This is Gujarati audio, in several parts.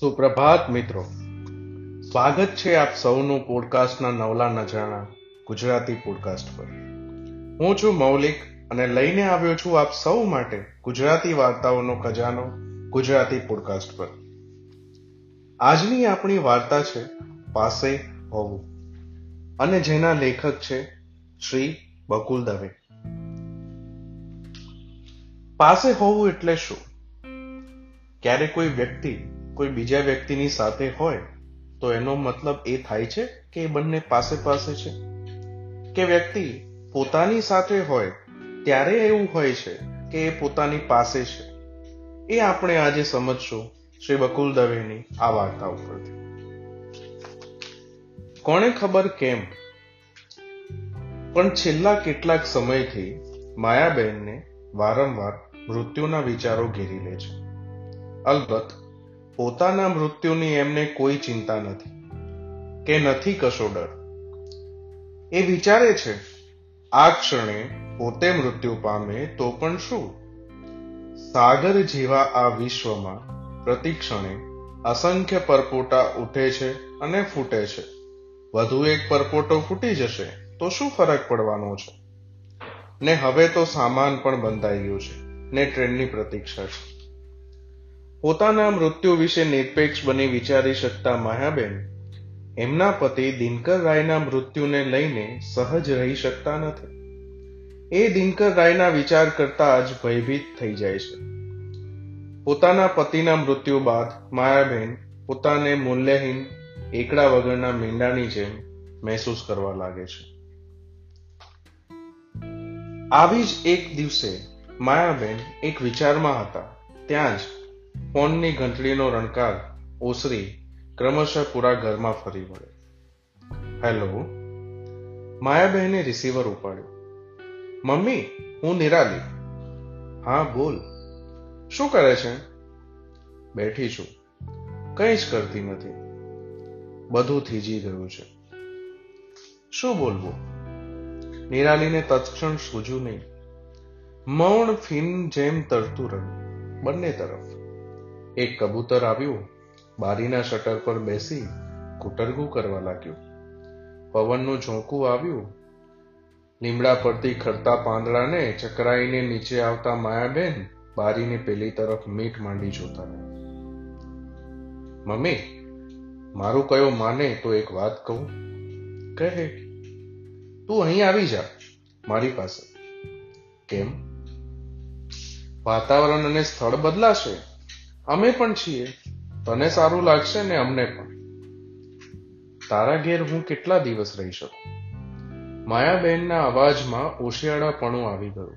સુપ્રભાત મિત્રો. સ્વાગત છે આપ સૌનું પોડકાસ્ટના નવલા નજરાણા ગુજરાતી પોડકાસ્ટ પર. હું છું મૌલિક અને લઈને આવ્યો છું આપ સૌ માટે ગુજરાતી વાર્તાઓનો ખજાનો ગુજરાતી પોડકાસ્ટ પર. આજની આપણી વાર્તા છે પાસે હોવું અને જેના લેખક છે શ્રી બકુલ દવે. પાસે હોવું એટલે શું? ક્યારે કોઈ વ્યક્તિ કોઈ બીજા વ્યક્તિની સાથે હોય, તો એનો મતલબ એ થાય છે કે એ બંને પાસે પાસે છે. કે વ્યક્તિ પોતાની સાથે હોય, ત્યારે એવું હોય છે કે એ પોતાની પાસે છે. એ આપણે આજે સમજશું શ્રી બકુલ દવેની આ વાર્તા ઉપરથી. કોને ખબર કેમ? પણ છેલ્લા કેટલાક સમયથી માયાબેનને વારંવાર મૃત્યુના વિચારો ઘેરી લે છે. અલબત્ત પોતાના મૃત્યુની એમને કોઈ ચિંતા નથી, કે નથી કશો ડર. એ વિચારે છે, આ ક્ષણે પોતે મૃત્યુ પામે તો પણ શું? સાગર જેવા આ વિશ્વમાં પ્રતિક્ષણે અસંખ્ય પરપોટા ઉઠે છે અને ફૂટે છે. વધુ એક પરપોટો ફૂટી જશે તો શું ફરક પડવાનો છે? ને હવે તો સામાન પણ બંધાઈ ગયું છે, ને ટ્રેનની પ્રતીક્ષા છે. પોતાના મૃત્યુ વિશે નિરપેક્ષ બની વિચારી શકતા માયાબેન એમના પતિ દિનકર રાયના મૃત્યુને લઈને સહજ રહી શકતા નથી. એ દિનકર રાયના વિચાર કરતા જ ભયભીત થઈ જાય છે. પોતાના પતિના મૃત્યુ બાદ માયાબેન પોતાને મૂલ્યહીન એકડા વગરના મીંડાની જેમ મહેસૂસ કરવા લાગે છે. આવી જ એક દિવસે માયાબેન એક વિચારમાં હતા. ત્યાં જ ફોનની ઘંટડીનો રણકાર ઓસરી ક્રમશઃ પૂરા ઘરમાં ફરી વળે હેલો. માયાબહેને રિસીવર ઉપાડ્યું. મમ્મી, હું નિરાલી. હા, બોલ. શું કરે છે? બેઠી છું. કંઈ જ કરતી નથી. બધું થીજી ગયું છે. શું બોલવું? નિરાલીને તત્ક્ષણ સૂજ્યું નહીં. મૌન ફીન જેમ તરતું રહ્યું. બંને તરફ. એક કબૂતર આવ્યું, બારીના શટર પર બેસી કુટરગું કરવા લાગ્યું. પવનનું ઝોંકું આવ્યું. લીમડા પરથી ખરતા પાંદડાને ચકરાઈને નીચે આવતા માયાબેન બારીની પેલી તરફ મીઠ માંડી જોતા મમ્મી, મારું કયો માને તો એક વાત કહું. કહે. તું અહીં આવી જા, મારી પાસે. કેમ? વાતાવરણ અને સ્થળ બદલાશે. અમે પણ છીએ. તને સારું લાગશે ને અમને પણ. તારા ઘેર હું કેટલા દિવસ રહી શકું? માયાબેનના અવાજમાં ઓશિયાળાપણું આવી ગયું.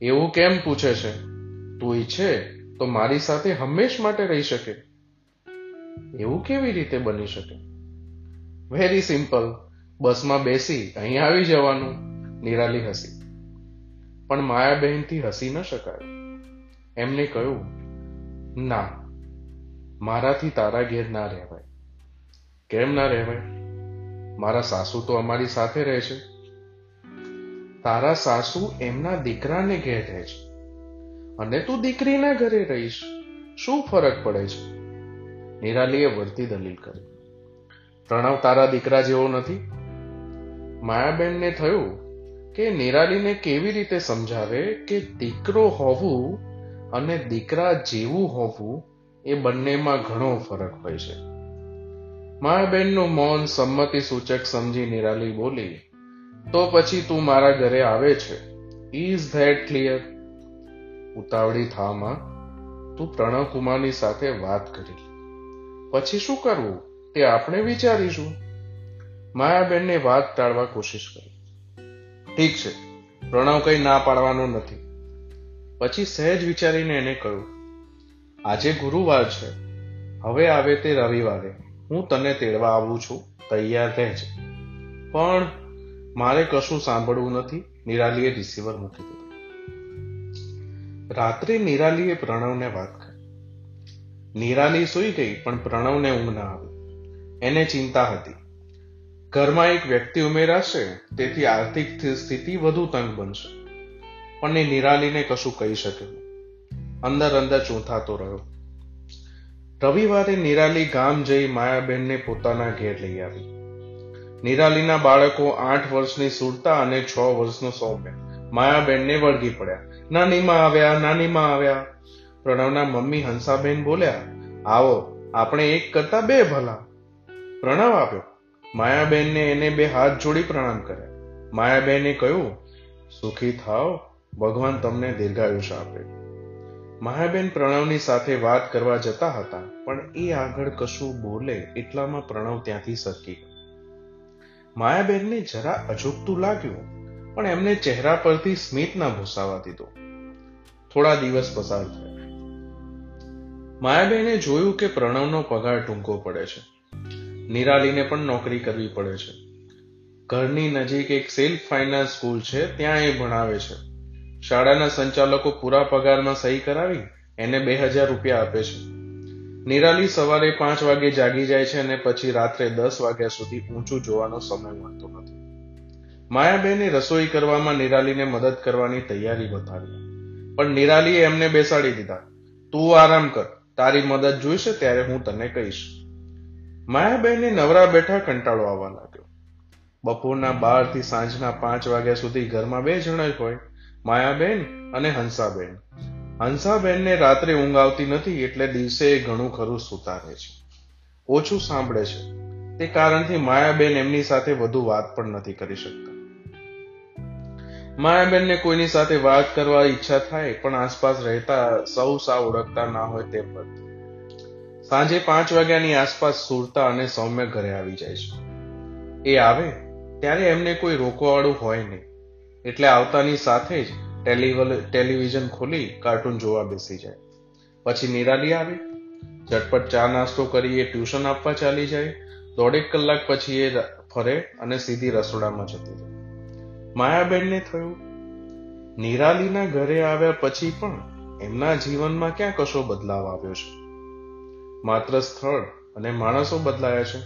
એવું કેમ પૂછે છે? તું ઈચ્છે તો મારી સાથે હંમેશ માટે રહી શકે. એવું કેવી રીતે બની શકે? વેરી સિમ્પલ બસમાં બેસી અહીં આવી જવાનું. નિરાલી હસી. પણ માયાબહેનથી હસી ન શકાય. એમને કહ્યું ના, મારાથી તારા ઘેર ના રહેવાય. કેમ ના રહેવાય? મારા સાસુ તો અમારી સાથે રહે છે. તારા સાસુ એમના દીકરાને ઘેર રહે છે. અને તું દીકરીના ઘરે રહીશ. શું ફરક પડે છે? નિરાલીએ વર્તી દલીલ કરી. પ્રણવ તારા દીકરા જેવો નથી? માયાબેનને થયું કે નિરાલીને કેવી રીતે સમજાવે કે દીકરો હોવું અને દીકરા જેવું હોવું એ બંનેમાં ઘણો ફરક હોય છે. માયાબેનનું મૌન સંમતિ સૂચક સમજી નિરાલી બોલી, તો પછી તું મારા ઘરે આવે છે? ઇઝ ધેટ ક્લિયર ઉતાવળી થામાં તું પ્રણવ કુમારની સાથે વાત કરી પછી શું કરવું? તે આપણે વિચારીશું. માયાબેનને વાત ટાળવા કોશિશ કરી. ઠીક છે. પ્રણવ કંઈ ના પાડવાનો નથી. પછી સહેજ વિચારીને એને કહ્યું, આજે ગુરુવાર છે. હવે આવે તે રવિવારે. હું તને તેડવા આવું છું. તૈયાર રહેજે. પણ મારે કશું સાંભળવું નથી. નિરાલીએ રિસીવર મૂકી દીધું. રાત્રે નિરાલીએ પ્રણવને વાત કરી. નિરાલી સૂઈ ગઈ, પણ પ્રણવને ઊંઘ ના આવી. એને ચિંતા હતી. ઘરમાં એક વ્યક્તિ ઉમેરાશે, તેથી આર્થિક સ્થિતિ વધુ તંગ બનશે. પણ એ નિરાલીને કશું કહી શકે અંદર અંદર ચૂંથાતો રહ્યો. રવિવારે નિરાલી ગામ જઈ માયાબેનને પોતાના ઘેર લઈ આવી. નિરાલીના બાળકો આઠ વર્ષની સુરતા અને છ વર્ષનો સૌમ્ય. માયાબેનને વળગી પડ્યા. નાનીમાં આવ્યા નાનીમાં આવ્યા. પ્રણવના મમ્મી હંસાબેન બોલ્યા, આવો, આપણે એક કરતા બે ભલા. પ્રણવ આપ્યો માયાબેનને એને બે હાથ જોડી પ્રણામ કર્યા. માયાબેને કહ્યું, સુખી થાવ ભગવાન તમને દીર્ઘાયુષ્ય આપે. માયાબેન પ્રણવની સાથે વાત કરવા જતા હતા, પણ એ આગળ કશું બોલે એટલામાં પ્રણવ ત્યાંથી સરકી માયાબેનને જરા અજુગતું લાગ્યું, પણ એમને ચહેરા પરથી સ્મિત ના ભૂસાવા દીધો. થોડા દિવસ પસાર થયા. માયાબેને જોયું કે પ્રણવનો પગાર ટૂંકો પડે છે. નિરાલીને પણ નોકરી કરવી પડે છે. ઘરની નજીક એક સેલ્ફ ફાઇનાન્સ સ્કૂલ છે, ત્યાં એ ભણાવે છે. શાળાના સંચાલકો પૂરા પગારમાં સહી કરાવી એને બે હજાર રૂપિયા આપે છે. નિરાલી સવારે પાંચ વાગે જાગી જાય છે અને પછી રાત્રે દસ વાગ્યા સુધી ઊંચું જોવાનો સમય મળતો નથી. માયાબેને રસોઈ કરવામાં નિરાલીને મદદ કરવાની તૈયારી બતાવી પણ નિરાલીએ એમને બેસાડી દીધા. તું આરામ કર. તારી મદદ જોઈશે ત્યારે હું તને કહીશ. માયાબેને નવરા બેઠા કંટાળો આવવા લાગ્યો. બપોરના બારથી સાંજના પાંચ વાગ્યા સુધી ઘરમાં બે જણા જ હોય માયાબેન અને હંસાબેન. હંસાબેનને રાત્રે ઊંઘ આવતી નથી એટલે દિવસે ઘણું ખરું સૂતા છે. ઓછું સાંભળે છે. તે કારણથી માયાબેન એમની સાથે વધુ વાત પણ નથી કરી શકતા. માયાબેનને કોઈની સાથે વાત કરવા ઈચ્છા થાય પણ આસપાસ રહેતા સૌ સાવ ઓળખતા ના હોય તે પર. સાંજે પાંચ વાગ્યાની આસપાસ સુરતા અને સૌમ્ય ઘરે આવી જાય છે. એ આવે ત્યારે એમને કોઈ રોકવાવાળું હોય નહીં. એટલે આવતાની સાથે જ ટેલિવિઝન ખોલી કાર્ટૂન જોવા બેસી જાય. પછી નિરાલી આવે. ઝટપટ ચા નાસ્તો કરી એ ટ્યુશન આપવા ચાલી જાય. દોઢેક કલાક પછી એ ફરે અને સીધી રસોડામાં જતી રહે. માયાબેનને થયું. નિરાલીના ઘરે આવ્યા પછી પણ એમના જીવનમાં ક્યાં કશો બદલાવ આવ્યો છે? માત્ર સ્થળ અને માણસો બદલાયા છે.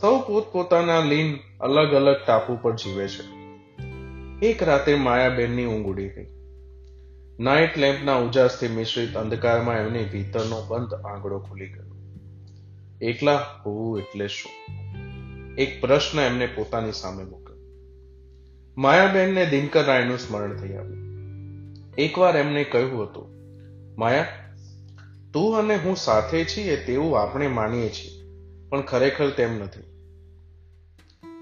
સૌ પોતપોતાના લીન અલગ અલગ ટાપુ પર જીવે છે. એક રાતે માયાબેનની ઊંઘ ઉડી ગઈ. નાઇટ લેમ્પના ઉજાસથી મિશ્રિત અંધકારમાં એમની ભીતરનો બંધ આંગળો ખુલી ગયો. એકલા હોવું એટલે શું? એક પ્રશ્ન એમને પોતાની સામે મૂક્યો. માયાબેનને દિનકર રાયનું સ્મરણ થઈ આવ્યું. એકવાર એમને કહ્યું હતું, માયા, તું અને હું સાથે છીએ તેવું આપણે માનીએ છીએ, પણ ખરેખર તેમ નથી.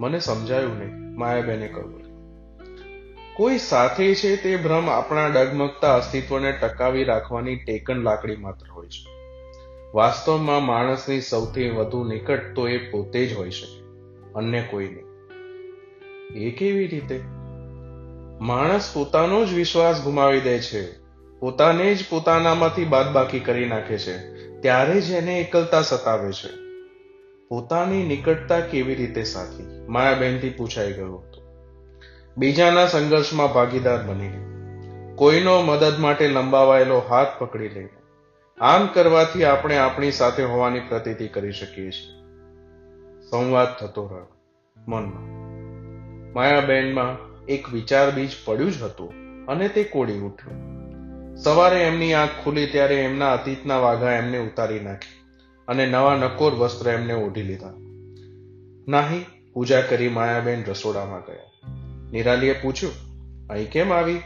મને સમજાયું નહીં, માયાબેને કહ્યું. કોઈ સાથે છે તે ભ્રમ આપણા ડગમગતા અસ્તિત્વને ટકાવી રાખવાની ટેકન લાકડી માત્ર હોય છે. વાસ્તવમાં માણસની સૌથી વધુ નિકટ તો એ પોતે જ હોય છે, અન્ય કોઈ નહીં. એ કેવી રીતે? માણસ પોતાનો જ વિશ્વાસ ગુમાવી દે છે, પોતાને જ પોતાનામાંથી બાદબાકી કરી નાખે છે, ત્યારે જ એને એકલતા સતાવે છે. પોતાની નિકટતા કેવી રીતે સાથી માયાબેનથી પૂછાઈ ગયું હતું. બીજાના સંઘર્ષમાં ભાગીદાર બનીને કોઈનો મદદ માટે લંબાવાયેલો હાથ પકડી લે આમ કરવાથી આપણે આપણી સાથે હોવાની પ્રતીતિ કરી શકીએ છીએ. સંવાદ થતો રહ્યો, મનમાં. માયાબેનમાં એક વિચાર બીજ પડ્યું જ હતું અને તે કોડી ઉઠ્યું. સવારે એમની આંખ ખુલી ત્યારે એમના અતીતના વાઘા એમને ઉતારી નાખી અને નવા નકોર વસ્ત્ર એમને ઓઢી લીધા. નાહી, પૂજા કરી માયાબેન રસોડામાં ગયા. નિરાલીએ પૂછ્યું, અહીં કેમ આવી?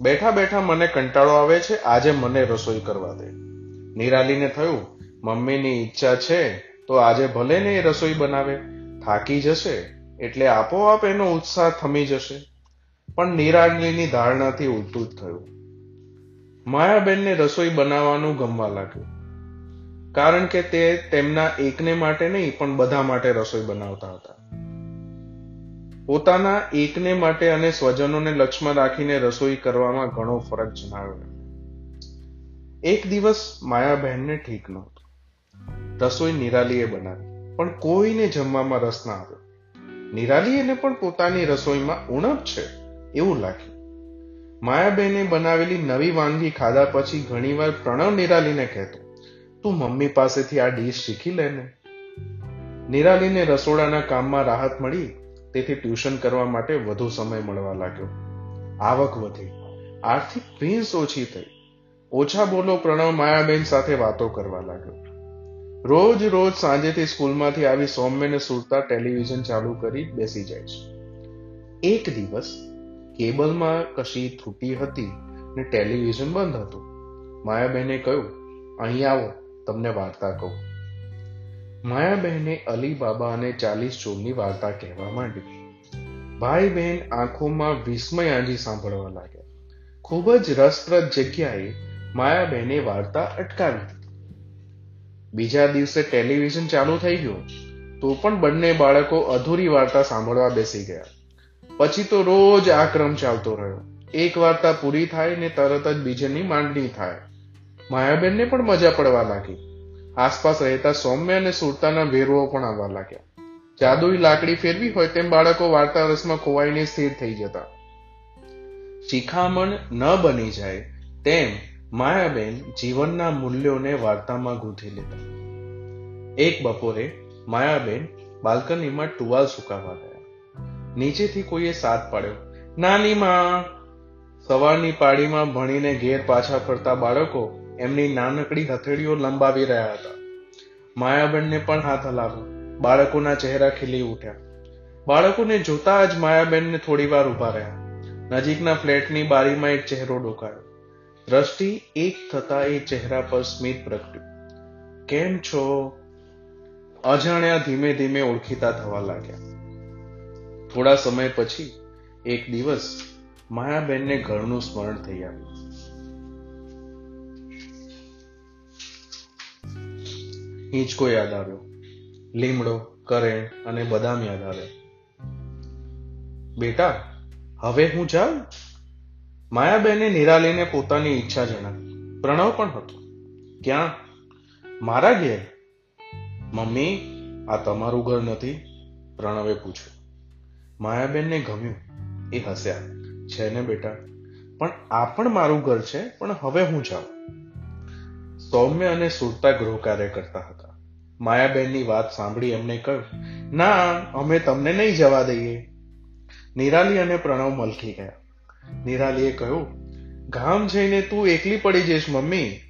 બેઠા બેઠા મને કંટાળો આવે છે, આજે મને રસોઈ કરવા દે. નિરાલીને થયું, મમ્મીની ઈચ્છા છે, તો આજે ભલે ને એ રસોઈ બનાવે. થાકી જશે, એટલે આપોઆપ એનો ઉત્સાહ થમી જશે. પણ નિરાલીની ધારણાથી ઉલટું જ થયું. માયાબેનને રસોઈ બનાવવાનું ગમવા લાગ્યું. કારણ કે તે તેમના એકને માટે નહીં, પણ બધા માટે રસોઈ બનાવતા હતા. પોતાના એકને માટે અને સ્વજનોને લક્ષ્યમાં રાખીને રસોઈ કરવામાં ઘણો ફરક જણાવ્યો. એક દિવસ માયાબહેનને ઠીક નહોતું. રસોઈ નિરાલીએ બનાવી, પણ કોઈને જમવામાં રસ ના આવ્યો. નિરાલીએને પણ પોતાની રસોઈમાં ઉણપ છે એવું લાગ્યું. માયાબેને બનાવેલી નવી વાનગી ખાધા પછી ઘણીવાર પ્રણવ નિરાલીને કહેતો, તું મમ્મી પાસેથી આ ડીશ શીખી લે ને. નિરાલીને રસોડાના કામમાં રાહત મળી તેથી ટ્યુશન કરવા માટે વધુ સમય મળવા લાગ્યો. આવક વધી. આર્થિક ભીંસ ઓછી થઈ. ઓછા બોલો પ્રણવ માયાબેન સાથે વાતો કરવા લાગ્યો. રોજ રોજ સાંજેથી સ્કૂલમાંથી આવી સૌમ્યને સુરતા ટેલિવિઝન ચાલુ કરી બેસી જાય છે. એક દિવસ કેબલમાં કશી ત્રુટી હતી ને ટેલિવિઝન બંધ હતું. માયાબેને કહ્યું, અહીં આવો, તમને વાર્તા કહું. માયાબહેને અલી બાબા અને ચાલીસ ચોરની વાર્તા કહેવા માંડી. ભાઈ બહેન આંખોમાં વિસ્મય આંજી સાંભળવા લાગ્યા. ખૂબ જ રસપ્રદ જગ્યાએ માયાબહેને વાર્તા અટકાવી બીજા દિવસે ટેલિવિઝન ચાલુ થઈ ગયું તો પણ બંને બાળકો અધૂરી વાર્તા સાંભળવા બેસી ગયા. પછી તો રોજ આ ક્રમ ચાલતો રહ્યો. એક વાર્તા પૂરી થાય ને તરત જ બીજાની માંડણી થાય. માયાબેનને પણ મજા પડવા લાગી. આસપાસ રહેતા સૌમ્ય અને સુરતાના વેરવો પણ આવવા લાગ્યા. જાદુઈ લાકડી ફેરવી હોય તેમ બાળકો વાર્તા રસમાં ખોવાઈને સ્થિર થઈ જતા. શિખામણ ન બની જાય તેમ માયાબેન જીવનના મૂલ્યોને વાર્તામાં ગૂંથી લેતા. એક બપોરે માયાબેન બાલ્કનીમાં ટુવાલ સુકાવા ગયા. નીચેથી કોઈએ સાથ પાડ્યો, નાની માં! સવારની પાડીમાં ભણીને ઘેર પાછા ફરતા બાળકો એમની નાનકડી હથેળીઓ લંબાવી રહ્યા હતા. માયાબેનને પણ હાથ હલાવ્યો. બાળકોના ચહેરા ખીલી ઉઠ્યા. બાળકોને જોતા જ માયાબેનને થોડી વાર ઊભા રહ્યા. નજીકના ફ્લેટની બારીમાં એક ચહેરો ડોકાયો. દ્રષ્ટિ એક થતા એ ચહેરા પર સ્મિત પ્રગટ્યું. કેમ છો? અજાણ્યા ધીમે ધીમે ઓળખીતા થવા લાગ્યા. થોડા સમય પછી, એક દિવસ, માયાબેનને ઘરનું સ્મરણ થઈ આવ્યું. હિંચકો યાદ આવ્યો. લીમડો, કરેણ અને બદામ યાદ આવે બેટા, હવે હું જાઉં? માયાબેને નિરાલીને પોતાની ઈચ્છા જણાવી. પ્રણવ પણ હતો. ક્યાં? મારા ઘેર? મમ્મી, આ તમારું ઘર નથી? પ્રણવે પૂછ્યું. માયાબેનને ગમ્યું. એ હસ્યા. છે ને બેટા? પણ આ પણ મારું ઘર છે, પણ હવે હું જાઉં. સૌમ્ય અને સુરતા ગૃહ કાર્ય કરતા હતા. માયાબેનની વાત સાંભળી એમને કહ્યું, ના, અમે તમને નહીં જવા દઈએ. નિરાલી અને પ્રણવ મલકી ગયા. નિરાલીએ કહ્યું, ગામ જઈને તું એકલી પડી જઈશ, મમ્મી.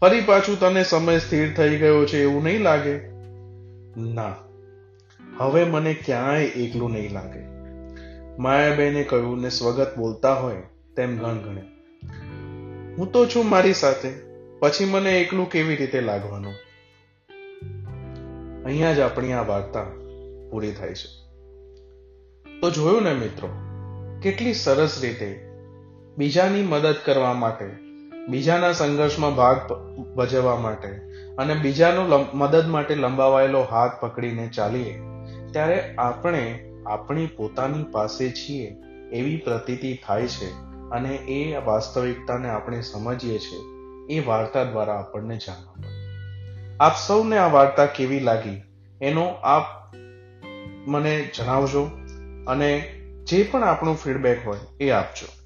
ફરી પાછું તને સમય સ્થિર થઈ ગયો છે એવું નહીં લાગે? ના, હવે મને ક્યાંય એકલું નહીં લાગે. માયાબેને કહ્યું ને સ્વગત બોલતા હોય તેમ ગણગણે, હું તો છું મારી સાથે. પછી મને એકલું કેવી રીતે લાગવાનું? અહીંયા જ આપણી આ વાર્તા પૂરી થાય છે. તો જોયું ને મિત્રો, કેટલી સરસ રીતે બીજાની મદદ કરવા માટે, બીજાના સંઘર્ષમાં ભાગ ભજવવા માટે અને બીજાનો મદદ માટે લંબાવાયેલો હાથ પકડીને ચાલીએ, ત્યારે આપણે આપણી પોતાની પાસે છીએ એવી પ્રતીતિ થાય છે અને એ વાસ્તવિકતાને આપણે સમજીએ છીએ. એ વાર્તા દ્વારા આપણને જાણવા મળે. આપ સૌને આ વાર્તા કેવી લાગી એનો આપ મને જણાવજો અને જે પણ આપણું ફીડબેક હોય એ આપજો.